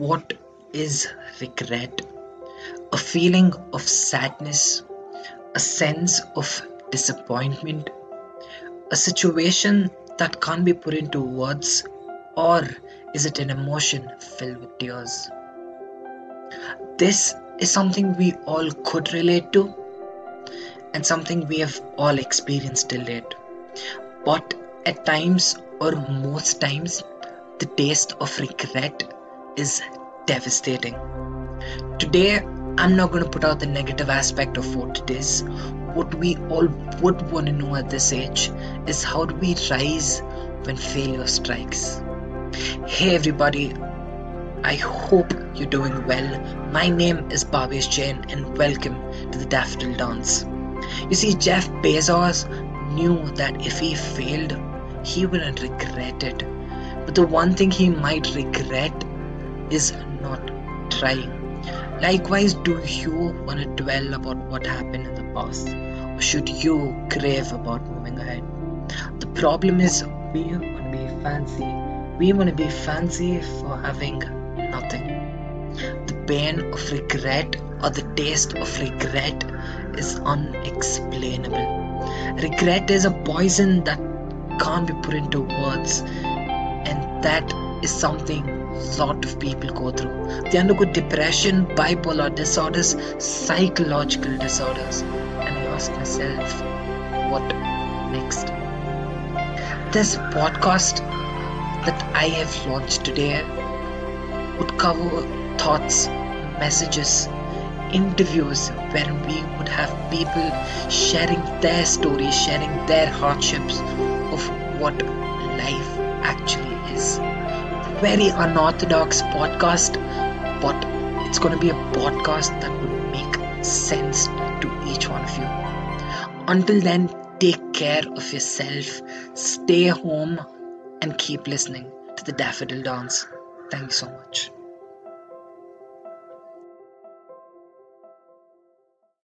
What is regret? A feeling of sadness, a sense of disappointment, a situation that can't be put into words, or is it an emotion filled with tears? This is something we all could relate to and something we have all experienced till date. But at times, or most times, the taste of regret is devastating. Today, I'm not going to put out the negative aspect of what it is. What we all would want to know at this age is how do we rise when failure strikes? Hey, everybody, I hope you're doing well. My name is Bhavesh Jain, and welcome to the Daffodil Dance. You see, Jeff Bezos knew that if he failed, he wouldn't regret it. But the one thing he might regret is not trying. Likewise, do you want to dwell about what happened in the past? Or should you crave about moving ahead? The problem is, we want to be fancy. We want to be fancy for having nothing. The pain of regret or the taste of regret is unexplainable. Regret is a poison that can't be put into words, and that is something a lot of people go through. They undergo depression, bipolar disorders, psychological disorders, and I ask myself, what next? This podcast that I have launched today would cover thoughts, messages, interviews where we would have people sharing their stories, sharing their hardships of what life actually is. Very unorthodox podcast, but it's going to be a podcast that will make sense to each one of you. Until then, take care of yourself, stay home, and keep listening to the Daffodil Dance. Thank you so much.